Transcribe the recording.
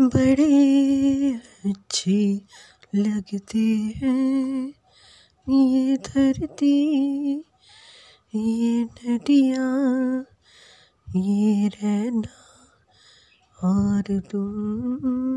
बड़े अच्छे लगते हैं। ये धरती ये नदियाँ ये रहना और तुम